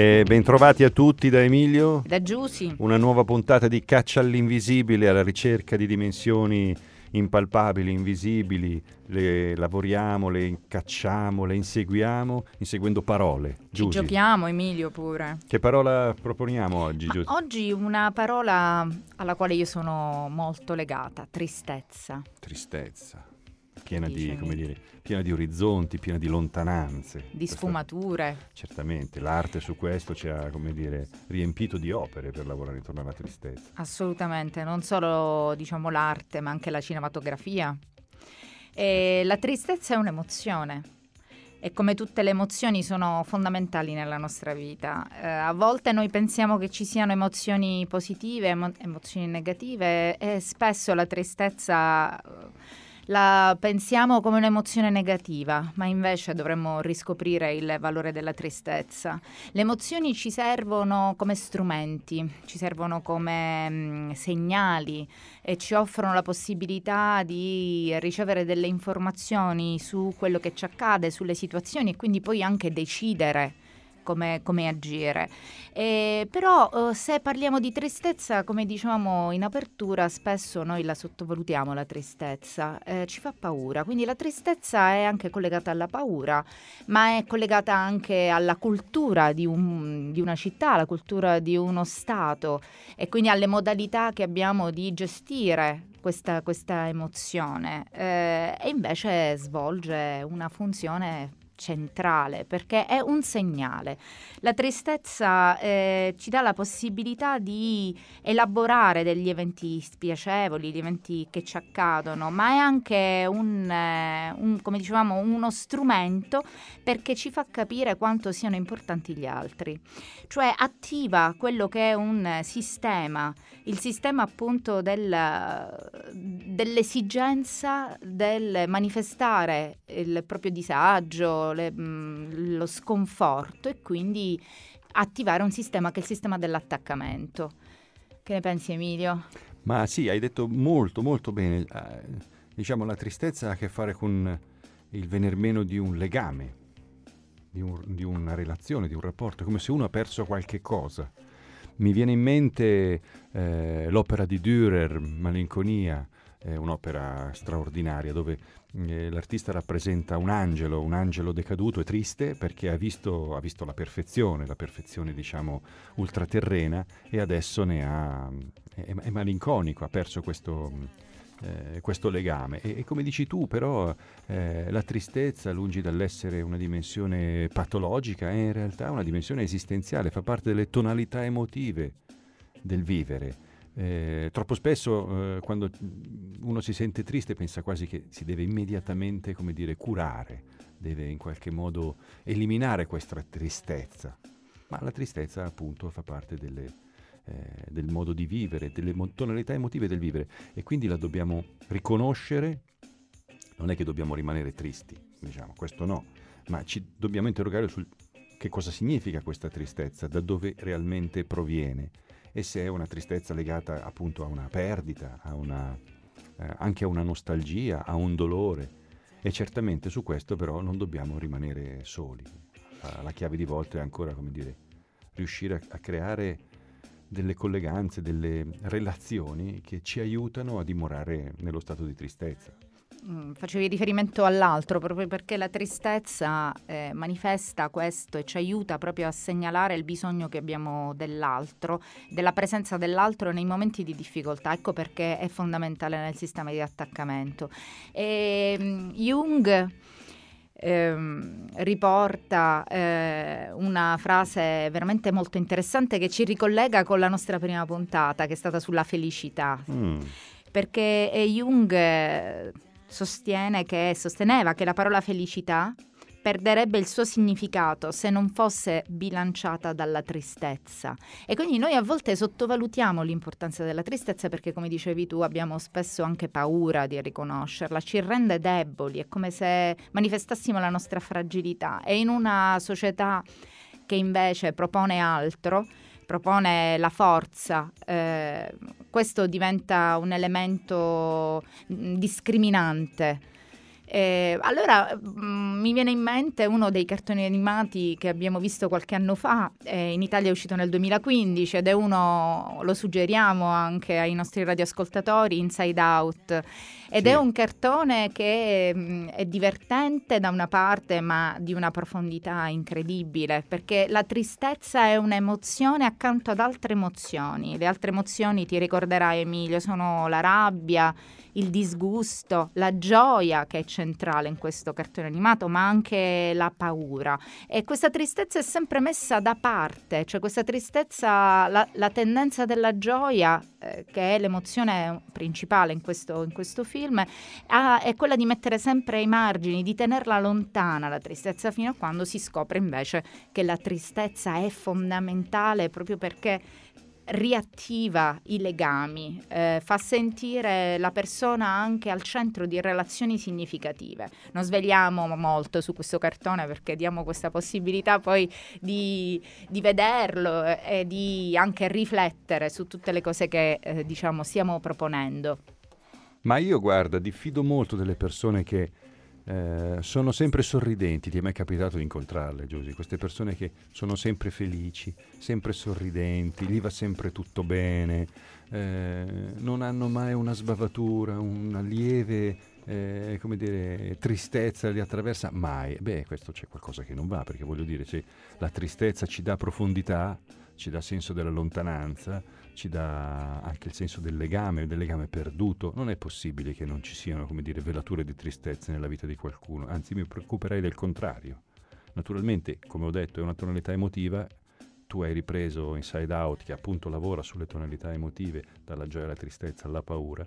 E bentrovati a tutti da Emilio. Da Giussi. Una nuova puntata di Caccia all'invisibile alla ricerca di dimensioni impalpabili, invisibili, le lavoriamo, le cacciamo, le inseguiamo, inseguendo parole. Ci Giussi. giochiamo, Emilio, pure. Che parola proponiamo oggi, Giussi? Oggi una parola alla quale io sono molto legata, tristezza. Tristezza piena di, dire, piena di, orizzonti, piena di lontananze. Di sfumature. Questa, certamente, l'arte su questo ci ha dire, riempito di opere per lavorare intorno alla tristezza. Assolutamente, non solo diciamo, l'arte, ma anche la cinematografia. E la tristezza è un'emozione e come tutte le emozioni sono fondamentali nella nostra vita. Eh, a volte noi pensiamo che ci siano emozioni positive, emo- emozioni negative e spesso la tristezza la pensiamo come un'emozione negativa, ma invece dovremmo riscoprire il valore della tristezza. Le emozioni ci servono come strumenti, ci servono come mh, mm, segnali e ci offrono la possibilità di ricevere delle informazioni su quello che ci accade, sulle situazioni e quindi poi anche decidere come, come agire. Eh, però eh, se parliamo di tristezza, come dicevamo in apertura, spesso noi la sottovalutiamo la tristezza, eh, ci fa paura, quindi la tristezza è anche collegata alla paura, ma è collegata anche alla cultura di, un, di una città, alla cultura di uno Stato. E quindi alle modalità che abbiamo di gestire questa, questa emozione. Eh, e invece svolge una funzione centrale perché è un segnale. La tristezza eh, ci dà la possibilità di elaborare degli eventi spiacevoli, gli eventi che ci accadono, ma è anche un, eh, un, come dicevamo, uno strumento perché ci fa capire quanto siano importanti gli altri. Cioè attiva quello che è un sistema, il sistema appunto del, dell'esigenza del manifestare il proprio disagio, le, mh, mm, lo sconforto e quindi attivare un sistema che è il sistema dell'attaccamento. Che ne pensi Emilio? Ma sì, hai detto molto molto bene. Eh, diciamo la tristezza ha a che fare con il venir meno di un legame, di, un, di una relazione, di un rapporto, come se uno ha perso qualche cosa. Mi viene in mente eh, l'opera di Dürer, Malinconia, è un'opera straordinaria dove eh, l'artista rappresenta un angelo, un angelo decaduto e triste perché ha visto, ha visto la perfezione, la perfezione diciamo ultraterrena e adesso ha, è, è malinconico, ha perso questo, eh, questo legame. E, e, come dici tu, però, eh, la tristezza, lungi dall'essere una dimensione patologica, è in realtà una dimensione esistenziale, fa parte delle tonalità emotive del vivere. Eh, troppo spesso eh, quando uno si sente triste pensa quasi che si deve immediatamente, come dire, curare, deve in qualche modo eliminare questa tristezza. Ma la tristezza appunto fa parte delle, eh, del modo di vivere, delle tonalità emotive del vivere. E quindi la dobbiamo riconoscere, non è che dobbiamo rimanere tristi, diciamo, questo no, ma ci dobbiamo interrogare sul che cosa significa questa tristezza, da dove realmente proviene e se è una tristezza legata appunto a una perdita, a una, eh, anche a una nostalgia, a un dolore. E certamente su questo però non dobbiamo rimanere soli. La, la chiave di volta è ancora, come dire, riuscire a, a creare delle colleganze, delle relazioni che ci aiutano a dimorare nello stato di tristezza. Mm, facevi riferimento all'altro proprio perché la tristezza eh, manifesta questo e ci aiuta proprio a segnalare il bisogno che abbiamo dell'altro, della presenza dell'altro nei momenti di difficoltà. Ecco perché è fondamentale nel sistema di attaccamento. E, um, Jung ehm, riporta eh, una frase veramente molto interessante che ci ricollega con la nostra prima puntata che è stata sulla felicità. Mm. Perché Jung sostiene che, sosteneva che la parola felicità perderebbe il suo significato se non fosse bilanciata dalla tristezza. E quindi noi a volte sottovalutiamo l'importanza della tristezza perché, come dicevi tu, abbiamo spesso anche paura di riconoscerla, ci rende deboli, è come se manifestassimo la nostra fragilità. E in una società che invece propone altro, propone la forza, eh, questo diventa un elemento mm, discriminante Eh, allora mh, mm, mi viene in mente uno dei cartoni animati che abbiamo visto qualche anno fa, eh, in Italia è uscito nel 2015 ed è uno, lo suggeriamo anche ai nostri radioascoltatori, Inside Out. Ed sì. è un cartone che mh, mm, è divertente da una parte, ma di una profondità incredibile, perché la tristezza è un'emozione accanto ad altre emozioni. Le altre emozioni, ti ricorderai Emilio, sono la rabbia, il disgusto, la gioia che è centrale in questo cartone animato, ma anche la paura. E questa tristezza è sempre messa da parte, cioè questa tristezza, la, la tendenza della gioia, eh, che è l'emozione principale in questo, in questo film, ha, è quella di mettere sempre ai margini, di tenerla lontana la tristezza fino a quando si scopre invece che la tristezza è fondamentale proprio perché riattiva i legami, eh, fa sentire la persona anche al centro di relazioni significative. Non svegliamo molto su questo cartone perché diamo questa possibilità poi di, di vederlo e di anche riflettere su tutte le cose che eh, diciamo stiamo proponendo. Ma io guarda, diffido molto delle persone che eh, sono sempre sorridenti, ti è mai capitato di incontrarle, Giusy? Queste persone che sono sempre felici, sempre sorridenti, gli va sempre tutto bene, eh, non hanno mai una sbavatura, una lieve eh, come dire, tristezza li attraversa mai. Beh, questo c'è qualcosa che non va, perché voglio dire, se la tristezza ci dà profondità, ci dà senso della lontananza, ci dà anche il senso del legame, del legame perduto. Non è possibile che non ci siano, come dire, velature di tristezza nella vita di qualcuno, anzi mi preoccuperei del contrario. Naturalmente, come ho detto, è una tonalità emotiva, tu hai ripreso Inside Out che appunto lavora sulle tonalità emotive, dalla gioia alla tristezza alla paura,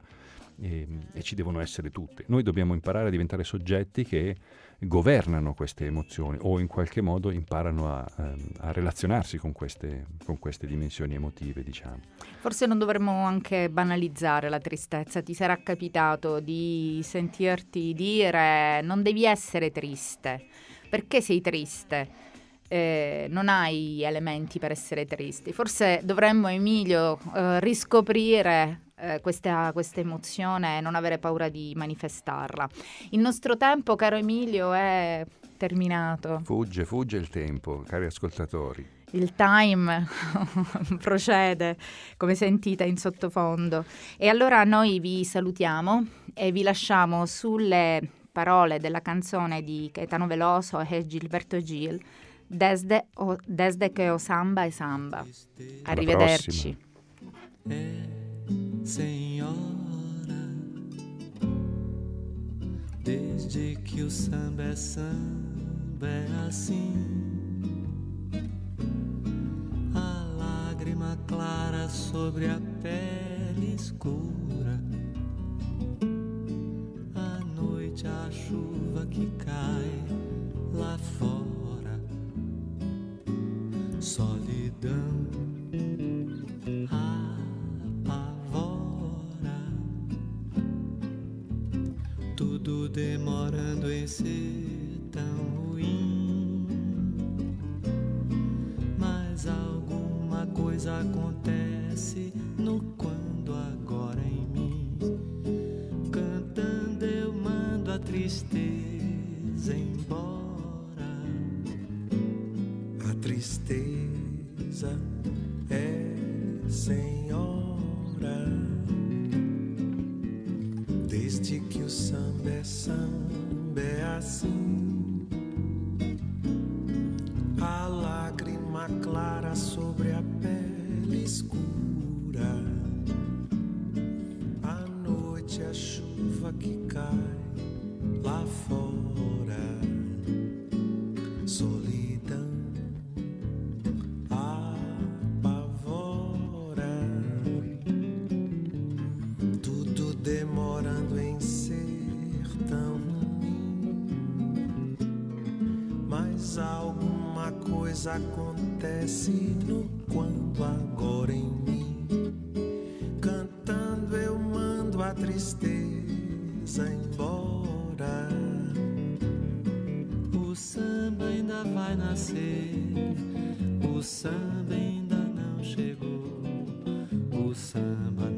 e, e, ci devono essere tutte. Noi dobbiamo imparare a diventare soggetti che governano queste emozioni o in qualche modo imparano a, ehm, a relazionarsi con queste, con queste, dimensioni emotive, diciamo. Forse non dovremmo anche banalizzare la tristezza. Ti sarà capitato di sentirti dire non devi essere triste. Perché sei triste? Eh, non hai elementi per essere tristi. Forse dovremmo, Emilio, eh, riscoprire eh, questa, questa emozione e non avere paura di manifestarla. Il nostro tempo, caro Emilio, è terminato. Fugge, fugge il tempo, cari ascoltatori. Il time procede, come sentite in sottofondo. E allora noi vi salutiamo e vi lasciamo sulle parole della canzone di Caetano Veloso e Gilberto Gil, Desde, o, desde che o samba e samba. Arrivederci. senhora, desde que o samba é samba é assim. A lágrima clara sobre a pele escura, solidão. demorando em ser senhora. Desde que o samba é samba é assim. A lágrima clara sobre a pele escura. A noite a chuva que cai lá fora. Acontece no quando agora em mim. Cantando eu mando a tristeza embora. O samba ainda vai nascer, o samba ainda não chegou, o samba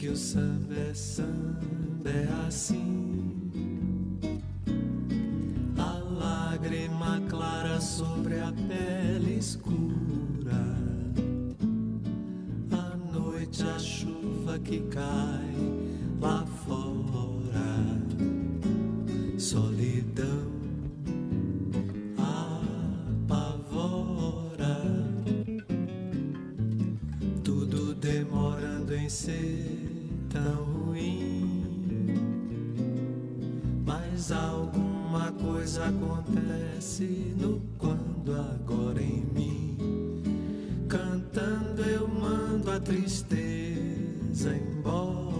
que o samba é samba é assim. A lágrima clara sobre a pele escura. Acontece no quando agora em mim. Cantando eu mando a tristeza embora.